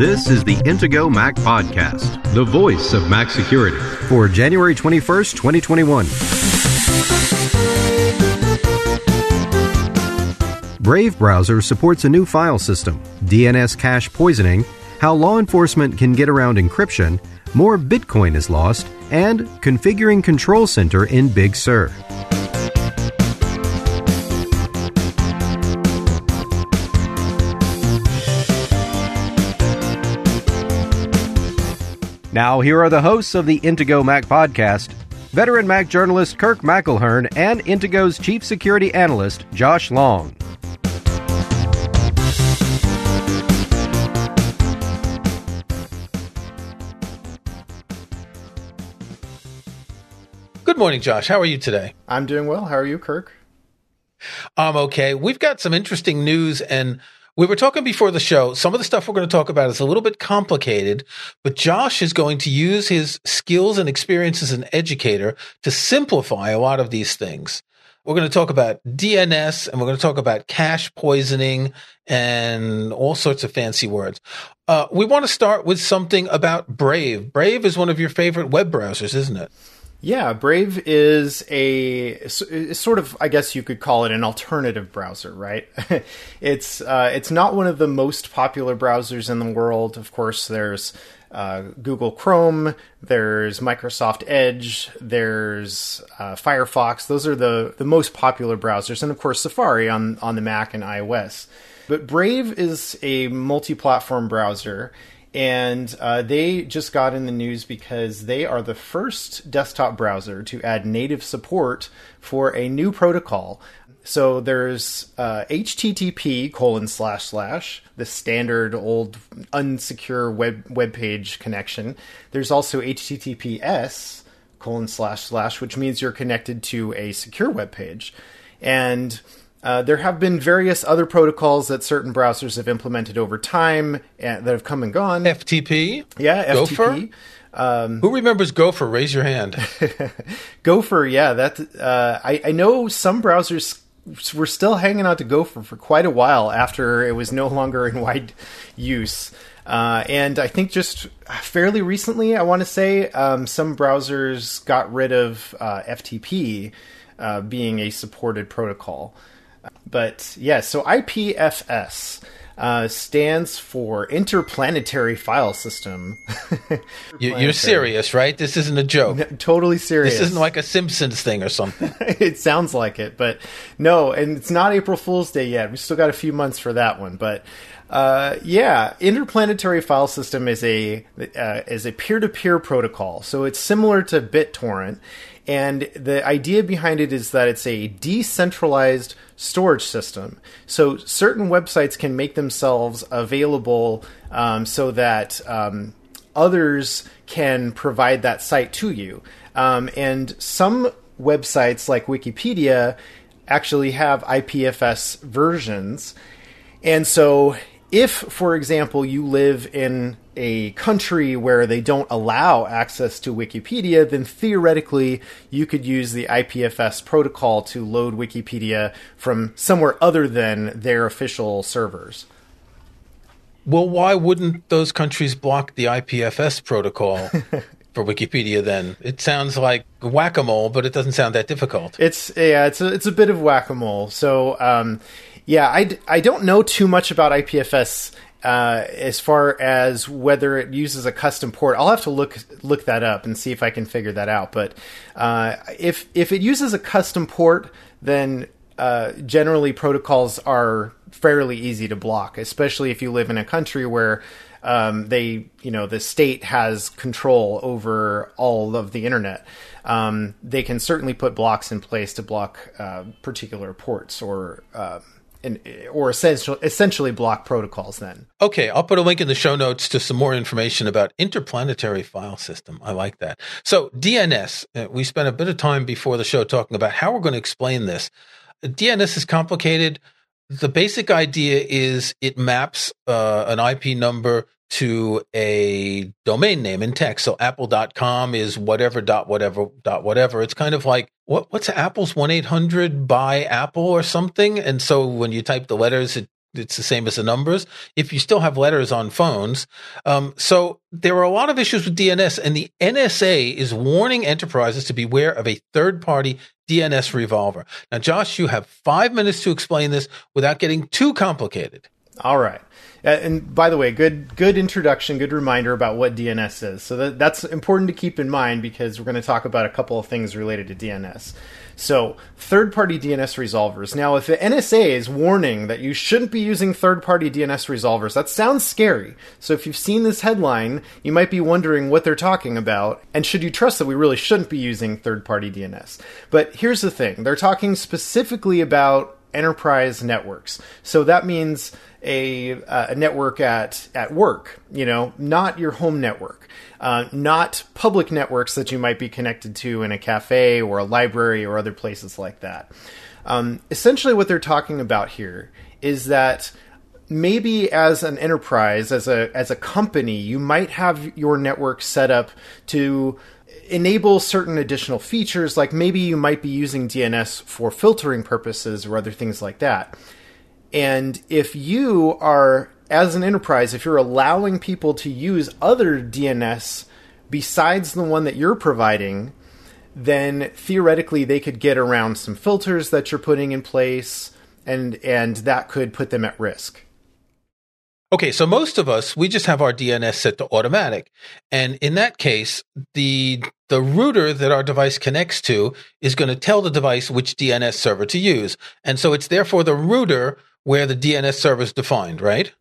This is the Intego Mac Podcast, the voice of Mac security, for January 21st, 2021. Brave browser supports a new file system, DNS cache poisoning, how law enforcement can get around encryption, more Bitcoin is lost, and configuring Control Center in Big Sur. Now, here are the hosts of the Intego Mac podcast veteran Mac journalist Kirk McElhearn and Intego's chief security analyst Josh Long. Good morning, Josh. How are you today? I'm doing well. How are you, Kirk? I'm okay. We've got some interesting news and we were talking before the show. Some of the stuff we're going to talk about is a little bit complicated, but Josh is going to use his skills and experience as an educator to simplify a lot of these things. We're going to talk about DNS and we're going to talk about cache poisoning and all sorts of fancy words. Uh, we want to start with something about Brave. Brave is one of your favorite web browsers, isn't it? Yeah, Brave is a sort of, I guess you could call it an alternative browser, right? it's uh, it's not one of the most popular browsers in the world. Of course, there's uh, Google Chrome, there's Microsoft Edge, there's uh, Firefox. Those are the the most popular browsers, and of course Safari on on the Mac and iOS. But Brave is a multi-platform browser and uh, they just got in the news because they are the first desktop browser to add native support for a new protocol. So there's uh, HTTP colon slash slash, the standard old unsecure web web page connection. There's also HTTPS colon slash slash, which means you're connected to a secure web page, and uh, there have been various other protocols that certain browsers have implemented over time and, that have come and gone. FTP? Yeah, Gopher? FTP. Um, Who remembers Gopher? Raise your hand. Gopher, yeah. That uh, I, I know some browsers were still hanging on to Gopher for quite a while after it was no longer in wide use. Uh, and I think just fairly recently, I want to say, um, some browsers got rid of uh, FTP uh, being a supported protocol. But yeah, so IPFS uh, stands for Interplanetary File System. You're serious, right? This isn't a joke. No, totally serious. This isn't like a Simpsons thing or something. it sounds like it, but no, and it's not April Fool's Day yet. We still got a few months for that one, but. Uh, yeah, interplanetary file system is a uh, is a peer to peer protocol, so it's similar to BitTorrent, and the idea behind it is that it's a decentralized storage system. So certain websites can make themselves available um, so that um, others can provide that site to you. Um, and some websites like Wikipedia actually have IPFS versions. And so if, for example, you live in a country where they don't allow access to Wikipedia, then theoretically you could use the IPFS protocol to load Wikipedia from somewhere other than their official servers. Well, why wouldn't those countries block the IPFS protocol for Wikipedia then? It sounds like whack a mole, but it doesn't sound that difficult. It's yeah, it's a, it's a bit of whack a mole. So um, yeah, I, I don't know too much about IPFS uh, as far as whether it uses a custom port. I'll have to look look that up and see if I can figure that out. But uh, if if it uses a custom port, then uh, generally protocols are fairly easy to block, especially if you live in a country where um, they, you know, the state has control over all of the internet. Um, they can certainly put blocks in place to block uh, particular ports or uh, or essentially essentially block protocols then. Okay, I'll put a link in the show notes to some more information about interplanetary file system. I like that. So DNS, uh, we spent a bit of time before the show talking about how we're going to explain this. DNS is complicated. The basic idea is it maps uh, an IP number to a domain name in text. So apple.com is whatever dot whatever dot whatever. It's kind of like what what's Apple's 1-800 by Apple or something? And so when you type the letters, it it's the same as the numbers. If you still have letters on phones, um, so there are a lot of issues with DNS, and the NSA is warning enterprises to beware of a third-party DNS resolver. Now, Josh, you have five minutes to explain this without getting too complicated. All right. Uh, and by the way, good good introduction, good reminder about what DNS is. So that, that's important to keep in mind because we're going to talk about a couple of things related to DNS. So, third party DNS resolvers. Now, if the NSA is warning that you shouldn't be using third party DNS resolvers, that sounds scary. So, if you've seen this headline, you might be wondering what they're talking about, and should you trust that we really shouldn't be using third party DNS? But here's the thing they're talking specifically about enterprise networks. So, that means a, uh, a network at, at work, you know, not your home network, uh, not public networks that you might be connected to in a cafe or a library or other places like that. Um, essentially, what they're talking about here is that maybe as an enterprise, as a as a company, you might have your network set up to enable certain additional features, like maybe you might be using DNS for filtering purposes or other things like that. And if you are, as an enterprise, if you're allowing people to use other DNS besides the one that you're providing, then theoretically they could get around some filters that you're putting in place, and and that could put them at risk. Okay, so most of us we just have our DNS set to automatic, and in that case, the the router that our device connects to is going to tell the device which DNS server to use, and so it's therefore the router where the DNS server is defined, right?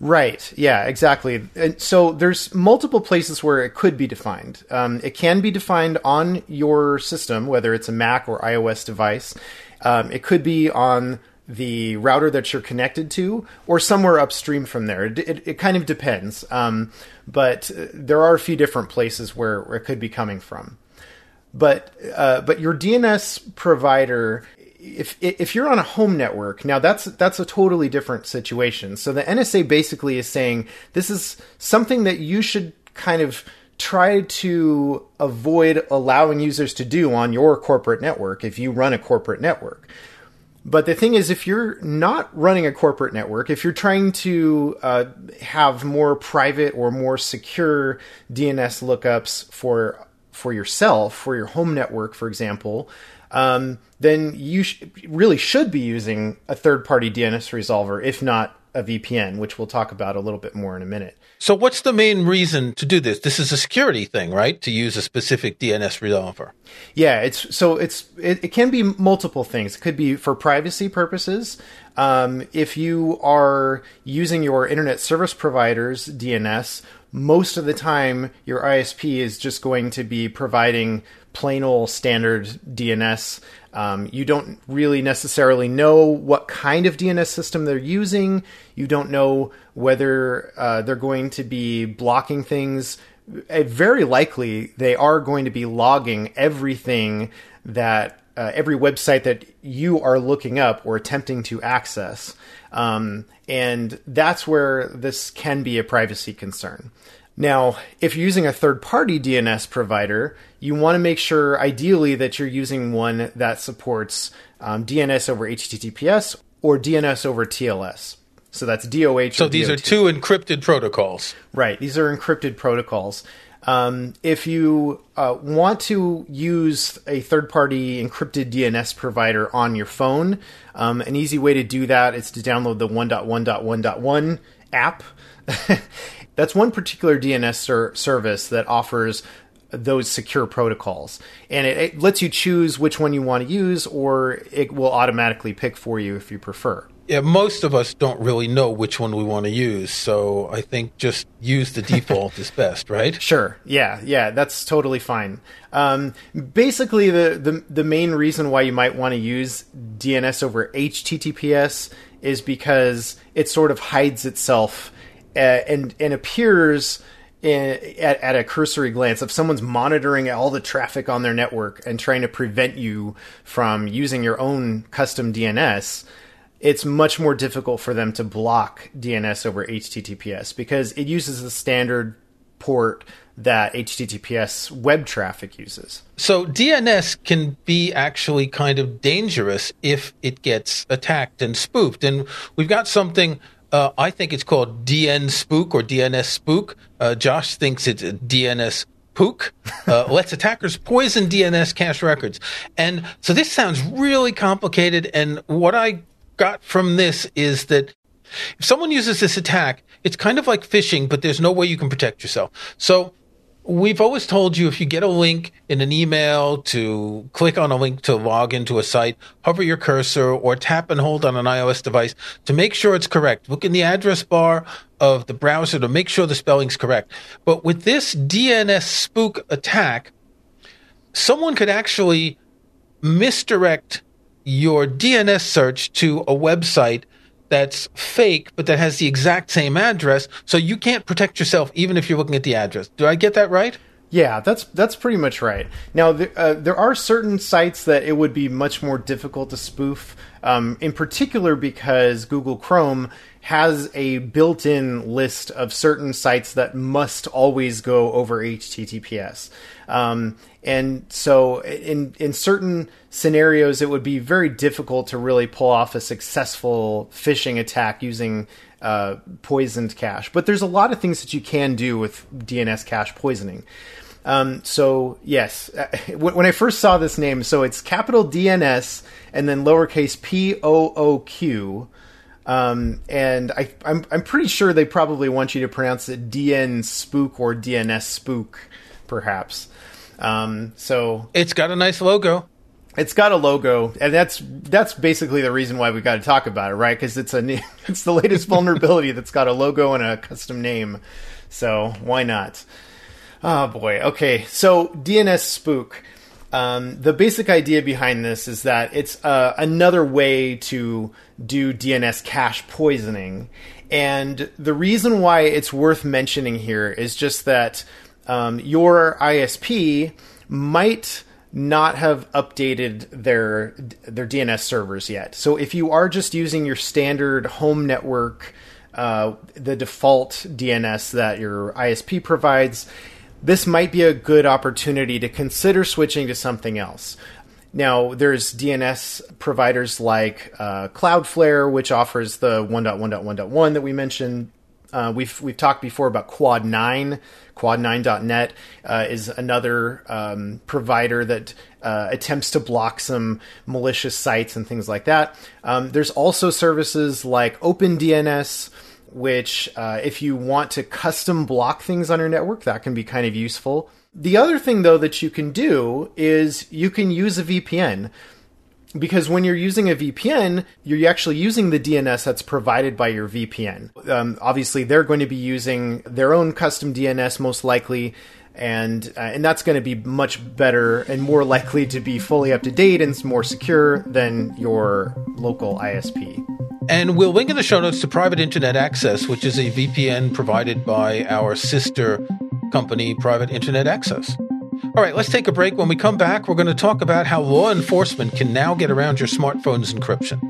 Right. Yeah. Exactly. And so there's multiple places where it could be defined. Um, it can be defined on your system, whether it's a Mac or iOS device. Um, it could be on the router that you're connected to, or somewhere upstream from there. It, it, it kind of depends. Um, but there are a few different places where, where it could be coming from. But uh, but your DNS provider if if you're on a home network now that's that's a totally different situation so the NSA basically is saying this is something that you should kind of try to avoid allowing users to do on your corporate network if you run a corporate network but the thing is if you're not running a corporate network if you're trying to uh, have more private or more secure DNS lookups for for yourself for your home network for example um, then you sh- really should be using a third party DNS resolver, if not a VPN, which we'll talk about a little bit more in a minute. So, what's the main reason to do this? This is a security thing, right? To use a specific DNS resolver. Yeah, it's so it's it, it can be multiple things. It could be for privacy purposes. Um, if you are using your internet service provider's DNS, most of the time your ISP is just going to be providing plain old standard DNS. Um, you don't really necessarily know what kind of DNS system they're using. You don't know whether uh, they're going to be blocking things. Uh, very likely, they are going to be logging everything that uh, every website that you are looking up or attempting to access. Um, and that's where this can be a privacy concern. Now, if you're using a third party DNS provider, you want to make sure, ideally, that you're using one that supports um, DNS over HTTPS or DNS over TLS. So that's DOH. So these DOT. are two encrypted protocols. Right. These are encrypted protocols. Um, if you uh, want to use a third party encrypted DNS provider on your phone, um, an easy way to do that is to download the 1.1.1.1 app. That's one particular DNS ser- service that offers those secure protocols. And it, it, lets you choose which one you want to use, or it will automatically pick for you if you prefer. Yeah, most of us don't really know which one we want to use, so I think just use the default is best, right? Sure. Yeah, yeah, that's totally fine. Um, basically, the, the the main reason why you might want to use DNS over HTTPS is because it sort of hides itself uh, and and appears in, at, at a cursory glance if someone's monitoring all the traffic on their network and trying to prevent you from using your own custom DNS, it's much more difficult for them to block DNS over HTTPS because it uses the standard port that HTTPS web traffic uses. So DNS can be actually kind of dangerous if it gets attacked and spoofed. And we've got something. Uh, I think it's called DN Spook or DNS Spook. Uh, Josh thinks it's DNS Pook uh, lets attackers poison DNS cache records. And so this sounds really complicated. And what I got from this is that if someone uses this attack, it's kind of like phishing, but there's no way you can protect yourself. So we've always told you if you get a link in an email to click on a link to log into a site, hover your cursor or tap and hold on an iOS device to make sure it's correct. Look in the address bar of the browser to make sure the spelling's correct. But with this DNS spook attack, someone could actually misdirect your DNS search to a website that's fake, but that has the exact same address. So you can't protect yourself even if you're looking at the address. Do I get that right? Yeah, that's that's pretty much right. Now, there, uh, there are certain sites that it would be much more difficult to spoof, um, in particular because Google Chrome has a built-in list of certain sites that must always go over HTTPS. Um, and so, in in certain scenarios, it would be very difficult to really pull off a successful phishing attack using uh, poisoned cache. But there's a lot of things that you can do with DNS cache poisoning. Um, so yes, when I first saw this name, so it's capital DNS and then lowercase p o o q. Um, and I, I'm I'm pretty sure they probably want you to pronounce it DN spook or DNS spook, perhaps. Um, so it's got a nice logo. It's got a logo, and that's that's basically the reason why we got to talk about it, right? Because it's a it's the latest vulnerability that's got a logo and a custom name. So why not? Oh boy. Okay. So DNS spook. Um, the basic idea behind this is that it's uh, another way to do DNS cache poisoning. And the reason why it's worth mentioning here is just that um, your ISP might not have updated their their DNS servers yet. So if you are just using your standard home network, uh, the default DNS that your ISP provides, this might be a good opportunity to consider switching to something else. Now, there's DNS providers like uh, Cloudflare, which offers the 1.1.1.1 that we mentioned. Uh, we've we've talked before about Quad Nine. Quad9.net uh, is another um, provider that uh, attempts to block some malicious sites and things like that. Um, there's also services like OpenDNS, which, uh, if you want to custom block things on your network, that can be kind of useful. The other thing, though, that you can do is you can use a VPN because when you're using a VPN, you're actually using the DNS that's provided by your VPN. Um, obviously, they're going to be using their own custom DNS most likely, and uh, and that's going to be much better and more likely to be fully up to date and more secure than your local ISP. And we'll link in the show notes to Private Internet Access, which is a VPN provided by our sister company, Private Internet Access. All right, let's take a break. When we come back, we're going to talk about how law enforcement can now get around your smartphone's encryption.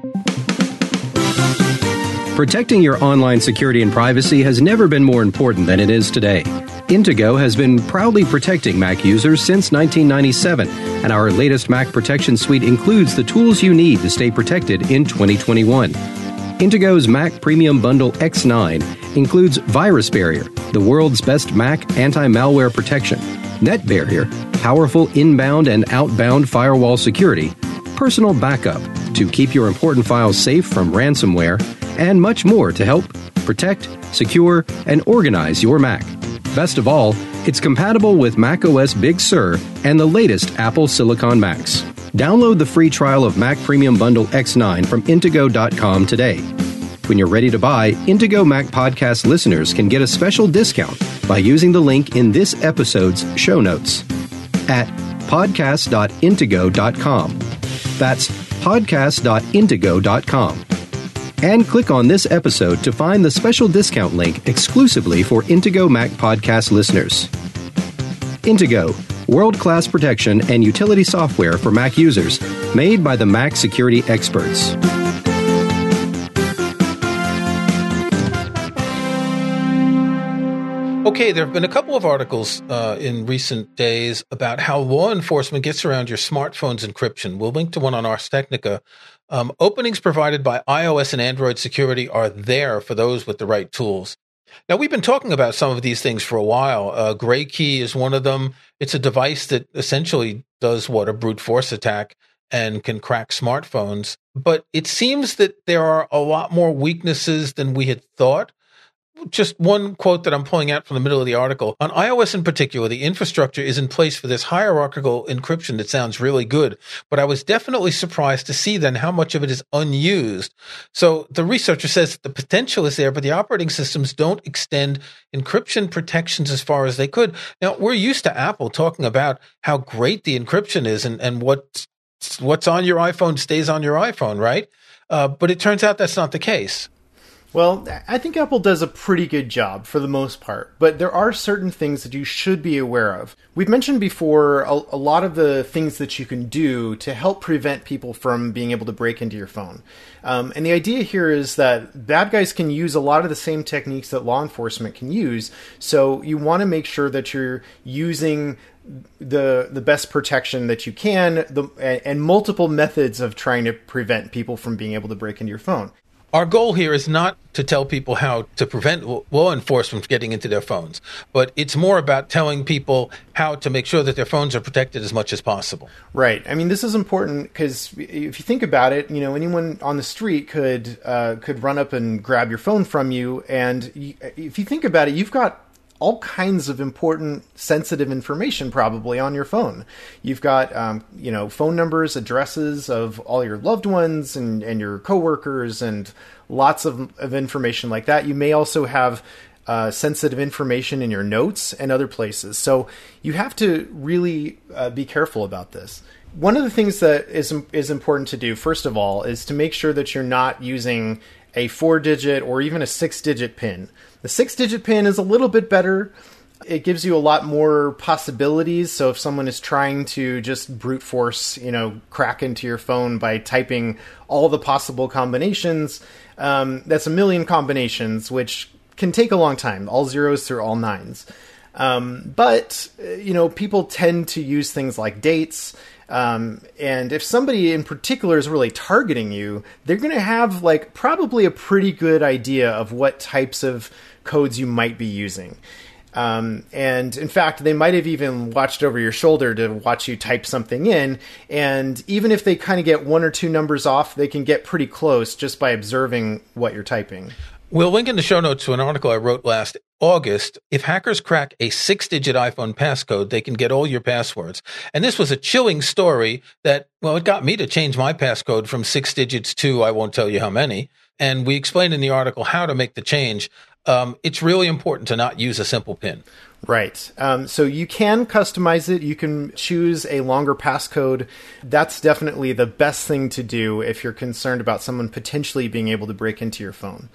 Protecting your online security and privacy has never been more important than it is today. Intego has been proudly protecting Mac users since 1997, and our latest Mac Protection Suite includes the tools you need to stay protected in 2021. Intego's Mac Premium Bundle X9 includes VirusBarrier, the world's best Mac anti malware protection NetBarrier, powerful inbound and outbound firewall security, personal backup to keep your important files safe from ransomware, and much more to help protect, secure, and organize your Mac. Best of all, it's compatible with macOS Big Sur and the latest Apple Silicon Macs. Download the free trial of Mac Premium Bundle X9 from Intego.com today. When you're ready to buy, Intego Mac Podcast listeners can get a special discount by using the link in this episode's show notes at podcast.intego.com. That's podcast.intego.com. And click on this episode to find the special discount link exclusively for Intego Mac Podcast listeners. Intego, world class protection and utility software for Mac users, made by the Mac security experts. Okay, there have been a couple of articles uh, in recent days about how law enforcement gets around your smartphone's encryption. We'll link to one on Ars Technica. Um, openings provided by iOS and Android security are there for those with the right tools. Now, we've been talking about some of these things for a while. Uh, GrayKey is one of them. It's a device that essentially does what a brute force attack and can crack smartphones. But it seems that there are a lot more weaknesses than we had thought just one quote that I'm pulling out from the middle of the article. On iOS in particular, the infrastructure is in place for this hierarchical encryption that sounds really good, but I was definitely surprised to see then how much of it is unused. So the researcher says the potential is there, but the operating systems don't extend encryption protections as far as they could. Now, we're used to Apple talking about how great the encryption is and, and what, what's on your iPhone stays on your iPhone, right? Uh, but it turns out that's not the case. Well, I think Apple does a pretty good job for the most part, but there are certain things that you should be aware of. We've mentioned before a, a, lot of the things that you can do to help prevent people from being able to break into your phone. Um, and the idea here is that bad guys can use a lot of the same techniques that law enforcement can use. So you want to make sure that you're using the the best protection that you can the, and multiple methods of trying to prevent people from being able to break into your phone our goal here is not to tell people how to prevent law enforcement from getting into their phones, but it's more about telling people how to make sure that their phones are protected as much as possible. Right. I mean, this is important because if you think about it, you know, anyone on the street could uh, could run up and grab your phone from you, and if you think about it, you've got all kinds of important sensitive information probably on your phone. You've got um, you know phone numbers, addresses of all your loved ones and and your coworkers and lots of, of information like that. You may also have uh, sensitive information in your notes and other places. So you have to really uh, be careful about this. One of the things that is is important to do first of all is to make sure that you're not using a four digit or even a six digit pin. The six digit pin is a little bit better. It gives you a lot more possibilities. So if someone is trying to just brute force, you know, crack into your phone by typing all the possible combinations, um, that's a million combinations, which can take a long time, all zeros through all nines. Um, but, you know, people tend to use things like dates um, and if somebody in particular is really targeting you, they're going to have like probably a pretty good idea of what types of codes you might be using. Um, and in fact, they might have even watched over your shoulder to watch you type something in. And even if they kind of get one or two numbers off, they can get pretty close just by observing what you're typing. We'll link in the show notes to an article I wrote last August. If hackers crack a six digit iPhone passcode, they can get all your passwords. And this was a chilling story that, well, it got me to change my passcode from six digits to I won't tell you how many. And we explained in the article how to make the change. Um, it's really important to not use a simple PIN. Right. Um, so you can customize it. You can choose a longer passcode. That's definitely the best thing to do if you're concerned about someone potentially being able to break into your phone.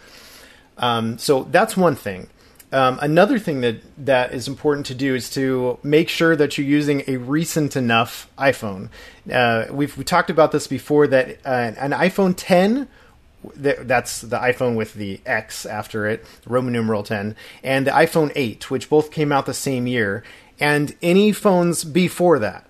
Um, so that's one thing. Um, another thing that, that is important to do is to make sure that you're using a recent enough iPhone. Uh, we've we talked about this before that uh, an iPhone 10 that's the iPhone with the X after it, Roman numeral 10, and the iPhone 8, which both came out the same year, and any phones before that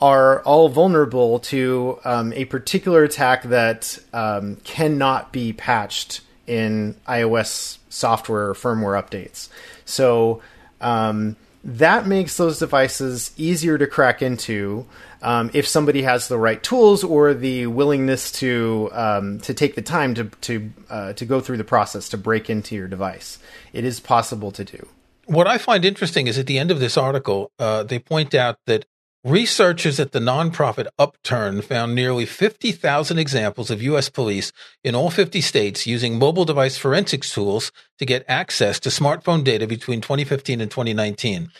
are all vulnerable to um, a particular attack that um, cannot be patched in iOS software or firmware updates. So um, that makes those devices easier to crack into um, if somebody has the right tools or the willingness to um, to take the time to to uh, to go through the process to break into your device. It is possible to do. What I find interesting is at the end of this article, uh, they point out that Researchers at the nonprofit Upturn found nearly 50,000 examples of U.S. police in all 50 states using mobile device forensics tools to get access to smartphone data between 2015 and 2019.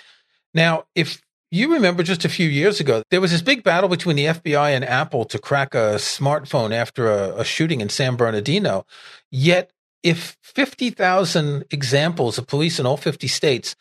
Now, if you remember just a few years ago, there was this big battle between the FBI and Apple to crack a smartphone after a, a shooting in San Bernardino. Yet, if 50,000 examples of police in all 50 states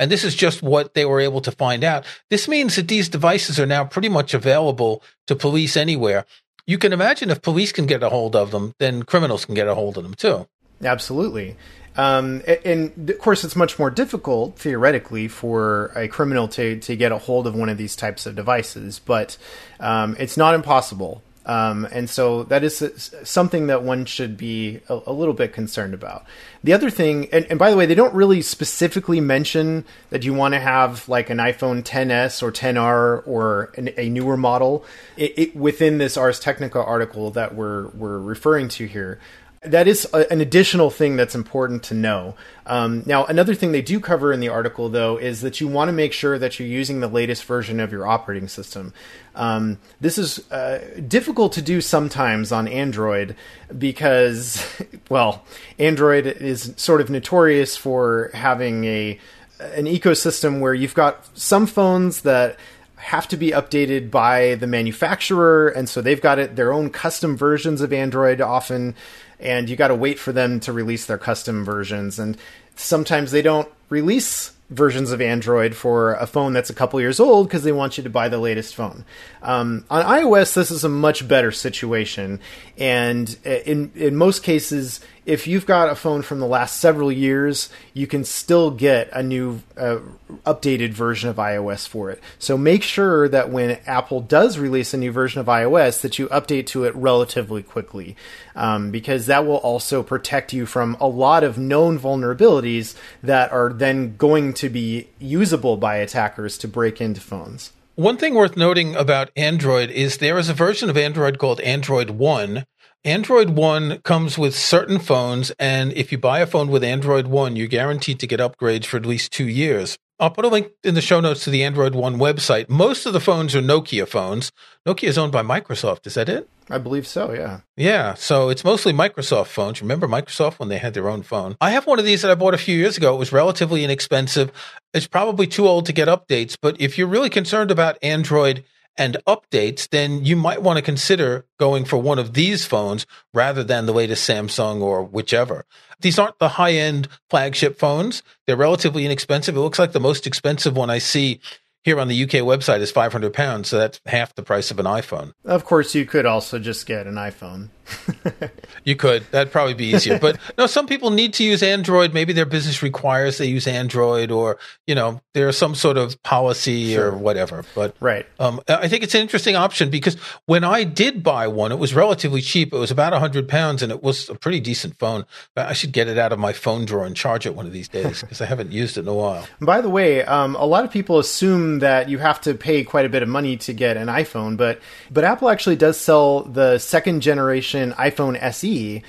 and this is just what they were able to find out. This means that these devices are now pretty much available to police anywhere. You can imagine if police can get a hold of them, then criminals can get a hold of them too. Absolutely. Um, and of course, it's much more difficult theoretically for a criminal to, to get a hold of one of these types of devices, but um, it's not impossible. Um, and so that is something that one should be a, a, little bit concerned about. The other thing, and, and, by the way, they don't really specifically mention that you want to have like an iPhone 10s or 10r or an, a newer model it, it, within this Ars Technica article that we're we're referring to here. That is a, an additional thing that's important to know. Um, now, another thing they do cover in the article, though, is that you want to make sure that you're using the latest version of your operating system. Um, this is uh, difficult to do sometimes on Android because, well, Android is sort of notorious for having a an ecosystem where you've got some phones that have to be updated by the manufacturer, and so they've got it their own custom versions of Android often and you got to wait for them to release their custom versions. And sometimes they don't release versions of Android for a phone that's a couple years old because they want you to buy the latest phone. Um, on iOS, this is a much better situation, and in in most cases, if you've got a phone from the last several years, you can still get a new uh, updated version of iOS for it. So make sure that when Apple does release a new version of iOS, that you update to it relatively quickly, um, because that will also protect you from a lot of known vulnerabilities that are then going to be usable by attackers to break into phones. One thing worth noting about Android is there is a version of Android called Android One Android One comes with certain phones, and if you buy a phone with Android One, you're guaranteed to get upgrades for at least two years. I'll put a link in the show notes to the Android One website. Most of the phones are Nokia phones. Nokia is owned by Microsoft. Is that it? I believe so, yeah. Yeah, so it's mostly Microsoft phones. Remember Microsoft when they had their own phone? I have one of these that I bought a few years ago. It was relatively inexpensive. It's probably too old to get updates, but if you're really concerned about Android, and updates, then you might want to consider going for one of these phones rather than the latest Samsung or whichever. These aren't the high end flagship phones. They're relatively inexpensive. It looks like the most expensive one I see here on the UK website is 500 pounds. So that's half the price of an iPhone. Of course, you could also just get an iPhone. you could. That'd probably be easier. But no, some people need to use Android. Maybe their business requires they use Android, or you know, there's some sort of policy sure. or whatever. But right, um, I think it's an interesting option because when I did buy one, it was relatively cheap. It was about hundred pounds, and it was a pretty decent phone. But I should get it out of my phone drawer and charge it one of these days because I haven't used it in a while. By the way, um, a lot of people assume that you have to pay quite a bit of money to get an iPhone, but but Apple actually does sell the second generation iPhone SE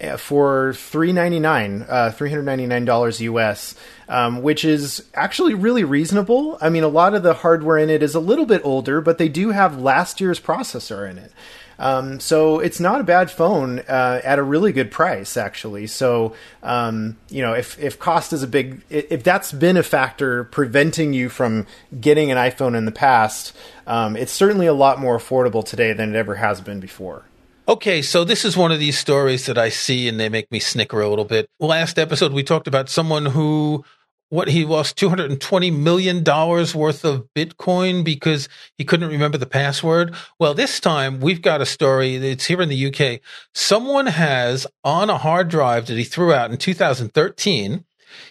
uh, for three ninety nine, uh, three hundred ninety nine dollars US, um, which is actually really reasonable. I mean, a lot of the hardware in it is a little bit older, but they do have last year's processor in it. Um, so it's not a bad phone uh, at a really good price, actually. So um, you know, if if cost is a big, if that's been a factor preventing you from getting an iPhone in the past, um, it's certainly a lot more affordable today than it ever has been before. Okay, so this is one of these stories that I see and they make me snicker a little bit. Last episode, we talked about someone who, what, he lost $220 million worth of Bitcoin because he couldn't remember the password. Well, this time we've got a story. It's here in the UK. Someone has on a hard drive that he threw out in 2013.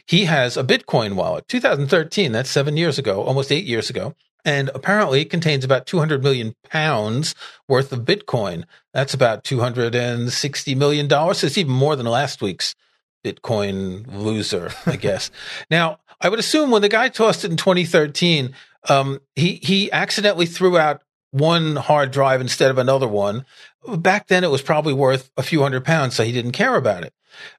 He has a Bitcoin wallet. 2013, that's seven years ago, almost eight years ago and apparently it contains about 200 million pounds worth of Bitcoin. That's about 260 million dollars. It's even more than last week's Bitcoin loser, I guess. now, I would assume when the guy tossed it in 2013, um, he he accidentally threw out one hard drive instead of another one. Back then, it was probably worth a few hundred pounds, so he didn't care about it.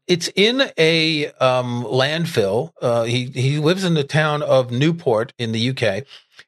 It's in a um, landfill. Uh, he he lives in the town of Newport in the UK.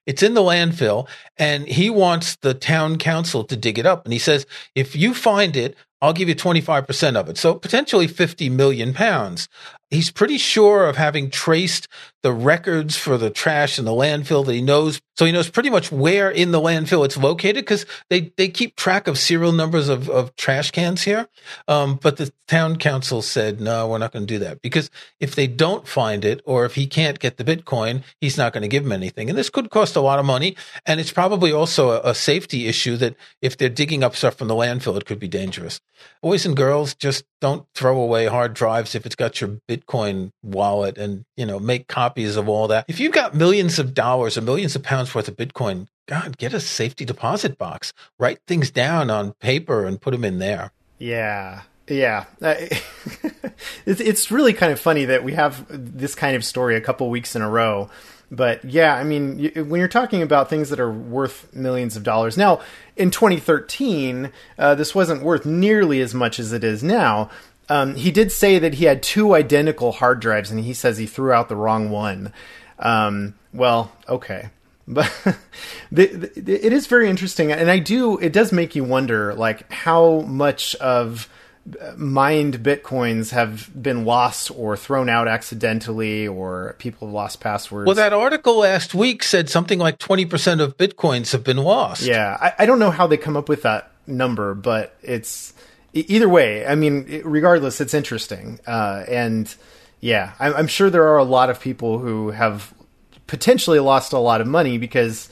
It's in the landfill, and he wants the town council to dig it up. And he says, if you find it, I'll give you 25% of it. So potentially 50 million pounds. He's pretty sure of having traced the records for the trash in the landfill that he knows. So he knows pretty much where in the landfill it's located because they, they keep track of serial numbers of, of trash cans here. Um, but the town council said, no, we're not going to do that because if they don't find it or if he can't get the Bitcoin, he's not going to give them anything. And this could cost a lot of money. And it's probably also a, a safety issue that if they're digging up stuff from the landfill, it could be dangerous. Boys and girls, just don't throw away hard drives if it's got your Bitcoin wallet and, you know, make copies of all that. If you've got millions of dollars or millions of pounds worth of Bitcoin, God, get a safety deposit box. Write things down on paper and put them in there. Yeah. Yeah. It's, it's really kind of funny that we have this kind of story a couple weeks in a row. But yeah, I mean, when you're talking about things that are worth millions of dollars now, in 2013, uh, this wasn't worth nearly as much as it is now. Um, he did say that he had two identical hard drives, and he says he threw out the wrong one. Um, well, okay, but the, the, it is very interesting, and I do. It does make you wonder, like how much of mined bitcoins have been lost or thrown out accidentally or people have lost passwords well that article last week said something like 20% of bitcoins have been lost yeah i, I don't know how they come up with that number but it's either way i mean regardless it's interesting uh, and yeah I'm, I'm sure there are a lot of people who have potentially lost a lot of money because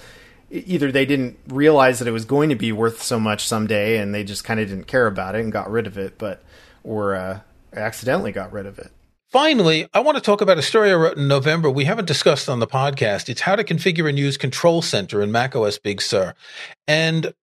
either they didn't realize that it was going to be worth so much someday and they just kind of didn't care about it and got rid of it, but or uh, accidentally got rid of it. Finally, I want to talk about a story I wrote in November we haven't discussed on the podcast. It's how to configure and use Control Center in macOS Big Sur. And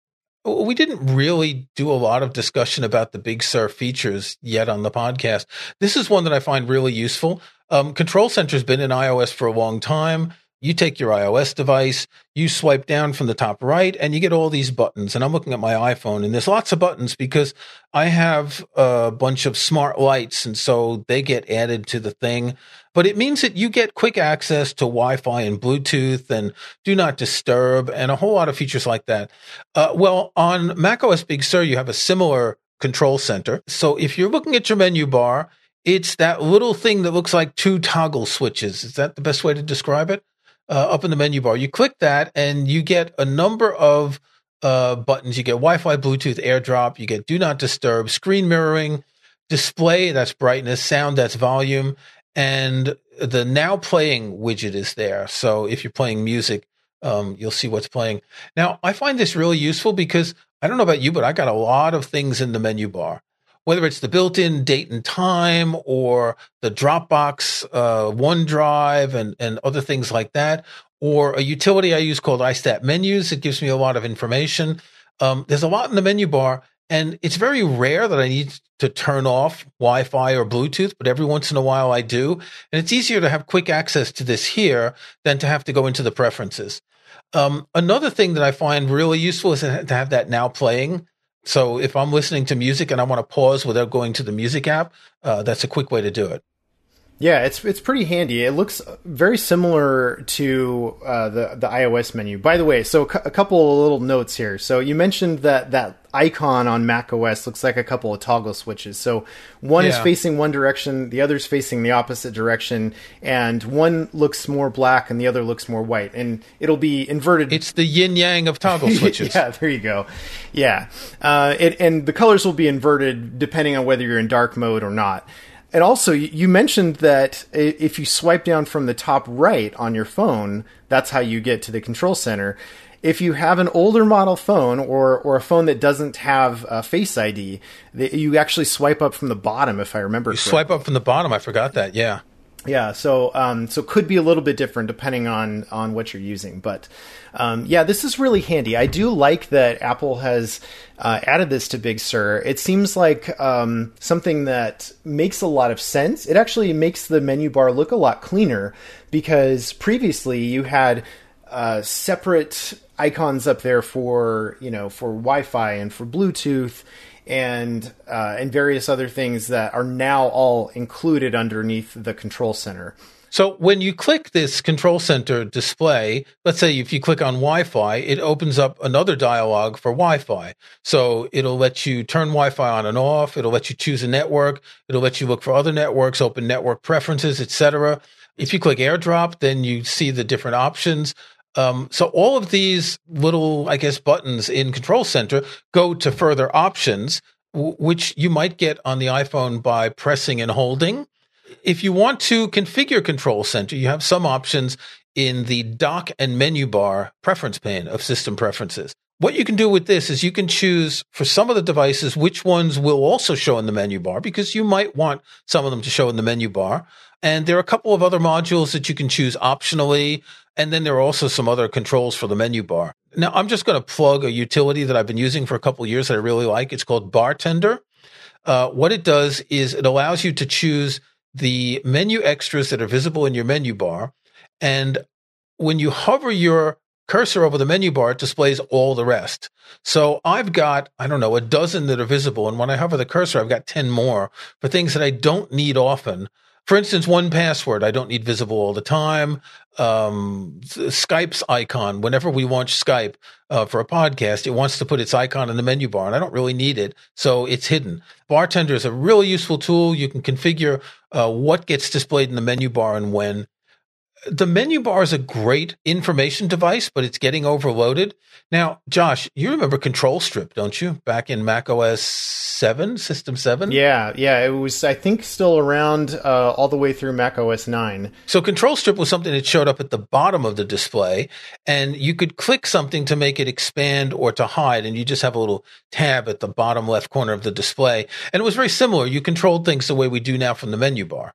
we didn't really do a lot of discussion about the Big Sur features yet on the podcast. This is one that I find really useful. Um, Control Center has been in iOS for a long time. You take your iOS device, you swipe down from the top right, and you get all these buttons. And I'm looking at my iPhone, and there's lots of buttons because I have a bunch of smart lights, and so they get added to the thing. But it means that you get quick access to Wi Fi and Bluetooth and do not disturb and a whole lot of features like that. Uh, well, on macOS Big Sur, you have a similar control center. So if you're looking at your menu bar, it's that little thing that looks like two toggle switches. Is that the best way to describe it? Uh, up in the menu bar. You click that and you get a number of uh, buttons. You get Wi Fi, Bluetooth, AirDrop, you get Do Not Disturb, screen mirroring, display, that's brightness, sound, that's volume, and the now playing widget is there. So if you're playing music, um, you'll see what's playing. Now, I find this really useful because I don't know about you, but I got a lot of things in the menu bar whether it's the built-in date and time or the Dropbox, uh, OneDrive, and and other things like that, or a utility I use called iStat Menus. It gives me a lot of information. Um, there's a lot in the menu bar, and it's very rare that I need to turn off Wi-Fi or Bluetooth, but every once in a while I do, and it's easier to have quick access to this here than to have to go into the preferences. Um, another thing that I find really useful is to have that now playing so if I'm listening to music and I want to pause without going to the music app, uh, that's a quick way to do it. Yeah, it's it's pretty handy. It looks very similar to uh, the the iOS menu. By the way, so a couple of little notes here. So you mentioned that that icon on Mac OS looks like a couple of toggle switches. So one yeah. is facing one direction, the other's facing the opposite direction, and one looks more black and the other looks more white, and it'll be inverted. It's the yin yang of toggle switches. yeah, there you go. Yeah, uh, it, and the colors will be inverted depending on whether you're in dark mode or not. And also, you mentioned that if you swipe down from the top right on your phone, that's how you get to the control center. If you have an older model phone or, or a phone that doesn't have a Face ID, you actually swipe up from the bottom, if I remember. You swipe up from the bottom. I forgot that. Yeah. Yeah, so um, so could be a little bit different depending on on what you're using, but um, yeah, this is really handy. I do like that Apple has uh, added this to Big Sur. It seems like um, something that makes a lot of sense. It actually makes the menu bar look a lot cleaner because previously you had uh, separate icons up there for you know for Wi-Fi and for Bluetooth and uh, and various other things that are now all included underneath the control center. So when you click this control center display, let's say if you click on Wi-Fi, it opens up another dialog for Wi-Fi. So it'll let you turn Wi-Fi on and off. It'll let you choose a network. It'll let you look for other networks, open network preferences, etc. If you click AirDrop, then you see the different options. Um, so all of these little, I guess, buttons in Control Center go to further options, w- which you might get on the iPhone by pressing and holding. If you want to configure Control Center, you have some options in the dock and menu bar preference pane of system preferences. What you can do with this is you can choose for some of the devices which ones will also show in the menu bar because you might want some of them to show in the menu bar. And there are a couple of other modules that you can choose optionally. And then there are also some other controls for the menu bar. Now, I'm just going to plug a utility that I've been using for a couple of years that I really like. It's called Bartender. Uh, what it does is it allows you to choose the menu extras that are visible in your menu bar. And when you hover your cursor over the menu bar, displays all the rest. So I've got, I don't know, a dozen that are visible. And when I hover the cursor, I've got 10 more for things that I don't need often. For instance, 1Password, I don't need visible all the time. Um, Skype's icon, whenever we launch Skype uh, for a podcast, it wants to put its icon in the menu bar, and I don't really need it, so it's hidden. Bartender is a really useful tool. You can configure uh, what gets displayed in the menu bar and when the menu bar is a great information device, but it's getting overloaded. Now, Josh, you remember Control Strip, don't you? Back in Mac OS 7, System 7? Yeah, yeah. It was, I think, still around uh, all the way through Mac OS 9. So, Control Strip was something that showed up at the bottom of the display, and you could click something to make it expand or to hide, and you just have a little tab at the bottom left corner of the display. And it was very similar. You controlled things the way we do now from the menu bar.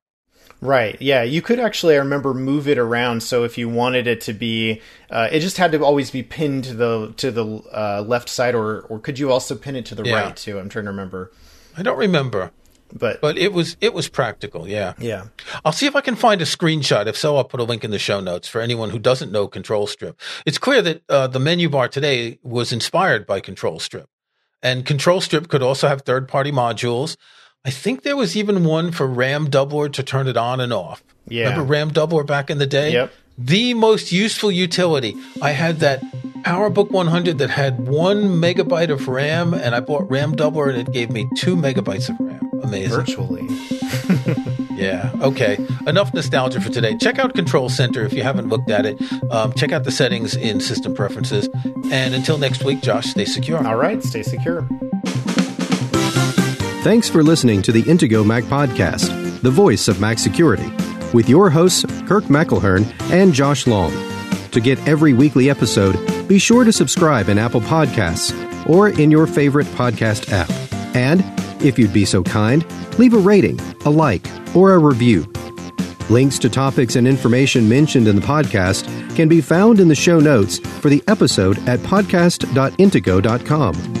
Right. Yeah. You could actually, I remember, move it around. So if you wanted it to be, uh, it just had to always be pinned to the to the uh, left side, or or could you also pin it to the yeah. right too? I'm trying to remember. I don't remember. But but it was it was practical. Yeah. Yeah. I'll see if I can find a screenshot. If so, I'll put a link in the show notes for anyone who doesn't know Control Strip. It's clear that uh, the menu bar today was inspired by Control Strip, and Control Strip could also have third party modules. I think there was even one for RAM doubler to turn it on and off. Yeah. Remember RAM doubler back in the day? Yep. The most useful utility. I had that PowerBook 100 that had one megabyte of RAM, and I bought RAM doubler, and it gave me two megabytes of RAM. Amazing. Virtually. yeah. Okay. Enough nostalgia for today. Check out Control Center if you haven't looked at it. Um, check out the settings in System Preferences. And until next week, Josh, stay secure. All right. Stay secure. Thanks for listening to the Intego Mac Podcast, the voice of Mac security, with your hosts, Kirk McElhearn and Josh Long. To get every weekly episode, be sure to subscribe in Apple Podcasts or in your favorite podcast app. And, if you'd be so kind, leave a rating, a like, or a review. Links to topics and information mentioned in the podcast can be found in the show notes for the episode at podcast.intego.com.